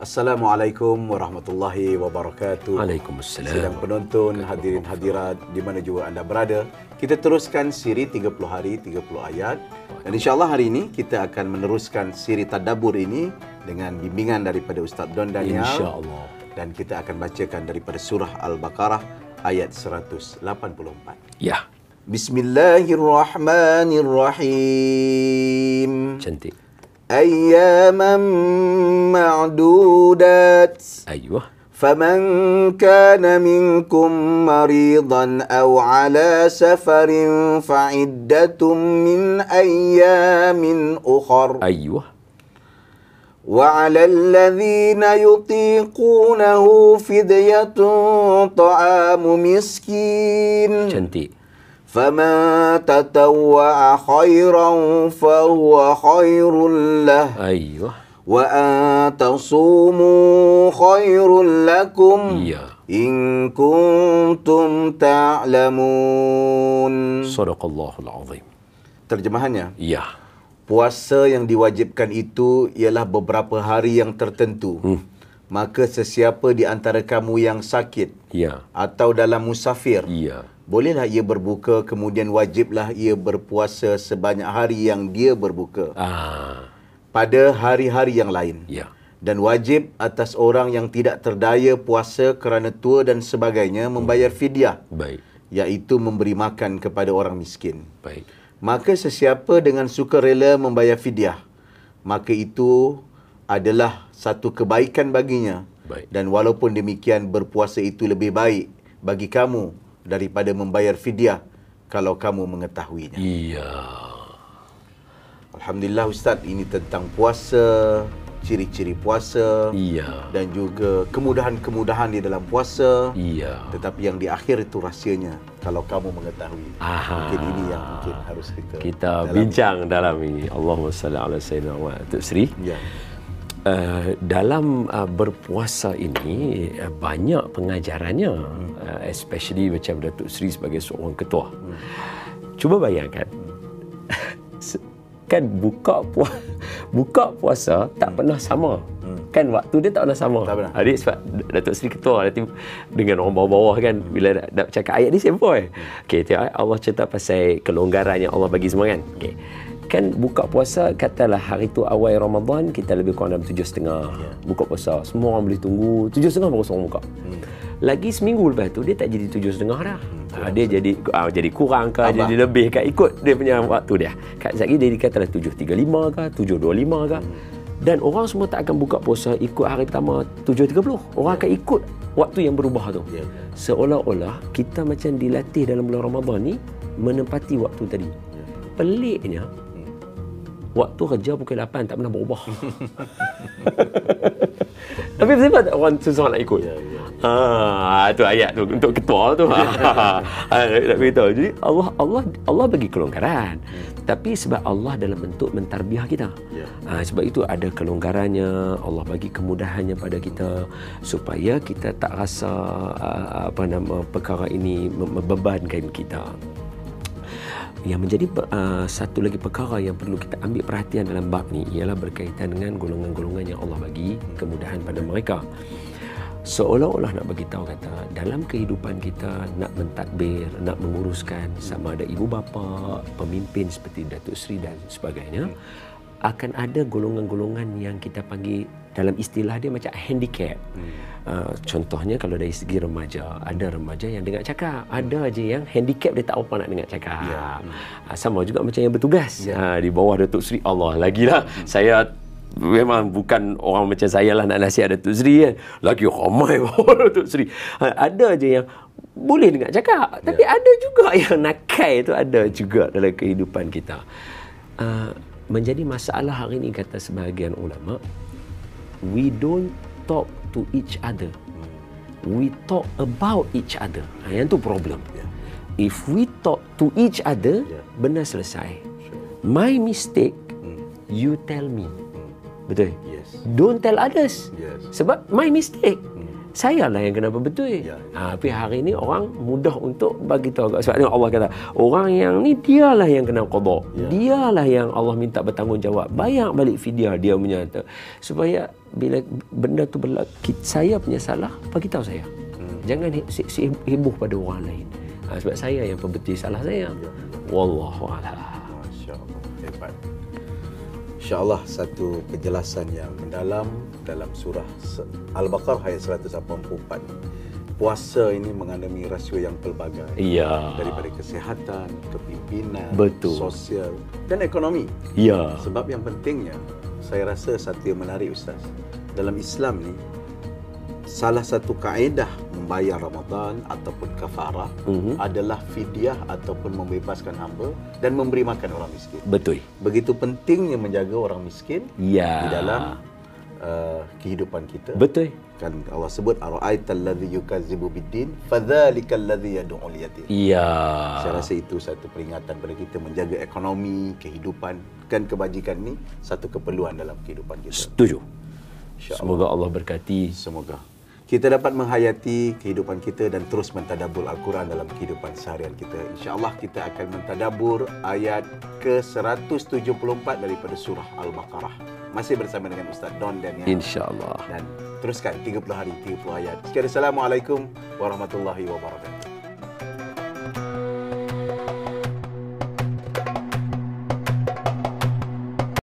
Assalamualaikum warahmatullahi wabarakatuh. Waalaikumsalam. Sidang penonton, hadirin hadirat di mana juga anda berada. Kita teruskan siri 30 hari 30 ayat. Dan insyaAllah hari ini kita akan meneruskan siri tadabbur ini dengan bimbingan daripada Ustaz Don Daniel. InsyaAllah. Dan kita akan bacakan daripada surah Al-Baqarah ayat 184. Ya, Bismillahirrahmanirrahim. cantik. أياما معدودات Ayuh. فمن كان منكم مريضا أو على سفر فعدة من أيام أخر Ayuh. وعلى الذين يطيقونه فدية طعام مسكين Cantik. فمن تطوع خيرا فهو خير له Ayuh. وأن تصوموا خير لكم Ya. إن كنتم تعلمون Sadaqallahul azim. Terjemahannya, Ya. puasa yang diwajibkan itu ialah beberapa hari yang tertentu. Hmm. Maka sesiapa di antara kamu yang sakit Ya. atau dalam musafir, Ya. bolehlah ia berbuka kemudian wajiblah ia berpuasa sebanyak hari yang dia berbuka Ah. pada hari-hari yang lain. Ya. Dan wajib atas orang yang tidak terdaya puasa kerana tua dan sebagainya membayar fidyah Baik. iaitu memberi makan kepada orang miskin. Baik. Maka sesiapa dengan sukarela membayar fidyah, maka itu adalah satu kebaikan baginya. Baik. Dan walaupun demikian berpuasa itu lebih baik bagi kamu daripada membayar fidyah kalau kamu mengetahuinya. Ya. Alhamdulillah Ustaz, ini tentang puasa, ciri-ciri puasa Ya. dan juga kemudahan-kemudahan di dalam puasa. Ya. Tetapi yang di akhir itu rahsianya kalau kamu mengetahui. Aha. Mungkin ini yang mungkin harus kita Kita dalam- bincang dalam ini. Allahumma salli ala sayyidina Muhammad. Tok Sri. Ya. Uh, dalam uh, berpuasa ini uh, banyak pengajarannya Hmm. uh, especially macam Datuk Seri sebagai seorang ketua. Cuba bayangkan kan buka puasa buka puasa tak pernah sama. Kan waktu dia tak pernah sama. Hmm. Tak pernah. Adik sebab Datuk Seri ketua nanti dengan orang bawah-bawah kan bila nak, nak cakap ayat ni simple. Okey, tengok eh, Allah cerita pasal kelonggaran yang Allah bagi semua kan. Okey. Kan buka puasa katalah hari tu awal Ramadan kita lebih kurang dalam tujuh setengah buka puasa. Semua orang boleh tunggu tujuh setengah baru orang buka. Lagi seminggu lepas tu dia tak jadi tujuh setengah dah. Ha, dia jadi ah, jadi kurang ke, jadi lebih ke ikut dia punya waktu dia. Kat sekali dia dikatalah tujuh tiga lima ke, tujuh dua lima ke. Dan orang semua tak akan buka puasa ikut hari pertama 7.30. Orang akan ikut waktu yang berubah tu. Ya. Seolah-olah kita macam dilatih dalam bulan Ramadan ni menempati waktu tadi. Peliknya waktu kerja pukul 8 tak pernah berubah. Tapi sebab tak orang susah nak ikut. Ya, ya. Ah, tu ayat tu untuk ketua tu. ah, nak beritahu. Jadi Allah Allah Allah bagi kelonggaran. Tapi sebab Allah dalam bentuk mentarbiah kita. Ya. Ah, sebab itu ada kelonggarannya, Allah bagi kemudahannya pada kita supaya kita tak rasa ah, apa nama perkara ini mem- membebankan kita. Yang menjadi uh, satu lagi perkara yang perlu kita ambil perhatian dalam bab ni ialah berkaitan dengan golongan-golongan yang Allah bagi kemudahan pada mereka. Seolah-olah nak bagi tahu kata dalam kehidupan kita nak mentadbir, nak menguruskan sama ada ibu bapa, pemimpin seperti Datuk Seri dan sebagainya akan ada golongan-golongan yang kita panggil dalam istilah dia macam handicap. Hmm. Uh, contohnya kalau dari segi remaja, ada remaja yang dengar cakap, ada je yang handicap dia tak apa nak dengar cakap. Ya. Uh, sama juga macam yang bertugas Ya. uh, di bawah Datuk Seri. Allah lagilah saya memang bukan orang macam saya lah nak nasihat Datuk Seri kan. Lagi ramai Datuk Seri. Uh, ada je yang boleh dengar cakap, tapi ada juga yang nakai tu ada juga dalam kehidupan kita. Uh, menjadi masalah hari ini kata sebahagian ulama we don't talk to each other. We talk about each other. Ha, yang tu problem. Ya. if we talk to each other Ya. benar selesai. My mistake you tell me. Betul? Yes. don't tell others. Yes. sebab my mistake saya lah yang kena berbetul. Ya, ya. Ha, tapi hari ni orang mudah untuk bagi tahu. Sebab ni Allah kata, orang yang ni dialah yang kena qada. Ya. Dialah yang Allah minta bertanggungjawab. Bayar balik fidyah dia punya tu. Supaya bila benda tu berlaku, saya punya salah, bagi tahu saya. Hmm. Jangan he- si, si heboh pada orang lain. Ha, sebab saya yang pembetul salah saya. Ya. Wallahu a'lam. InsyaAllah satu penjelasan yang mendalam dalam surah Al-Baqarah ayat 184. Puasa ini mengandungi rasio yang pelbagai. Ya. Daripada kesihatan, kepimpinan, Betul. sosial dan ekonomi. Ya. Sebab yang pentingnya, saya rasa satu yang menarik Ustaz. Dalam Islam ni, salah satu kaedah membayar Ramadan ataupun kafarah Mhm. adalah fidyah ataupun membebaskan hamba dan memberi makan orang miskin. Betul. Begitu pentingnya menjaga orang miskin Ya. di dalam uh, kehidupan kita. Betul. Kan Allah sebut ara'aital ladzi yukazzibu biddin fadzalikal ladzi yad'ul yatim. Ya. Saya rasa itu satu peringatan pada kita menjaga ekonomi, kehidupan dan kebajikan ni satu keperluan dalam kehidupan kita. Setuju. InsyaAllah. Semoga Allah berkati. Semoga kita dapat menghayati kehidupan kita dan terus mentadabur Al-Quran dalam kehidupan seharian kita. InsyaAllah kita akan mentadabur ayat ke-174 daripada surah Al-Baqarah. Masih bersama dengan Ustaz Don dan yang InsyaAllah. dan teruskan 30 hari 30 ayat. Sekian Assalamualaikum warahmatullahi wabarakatuh.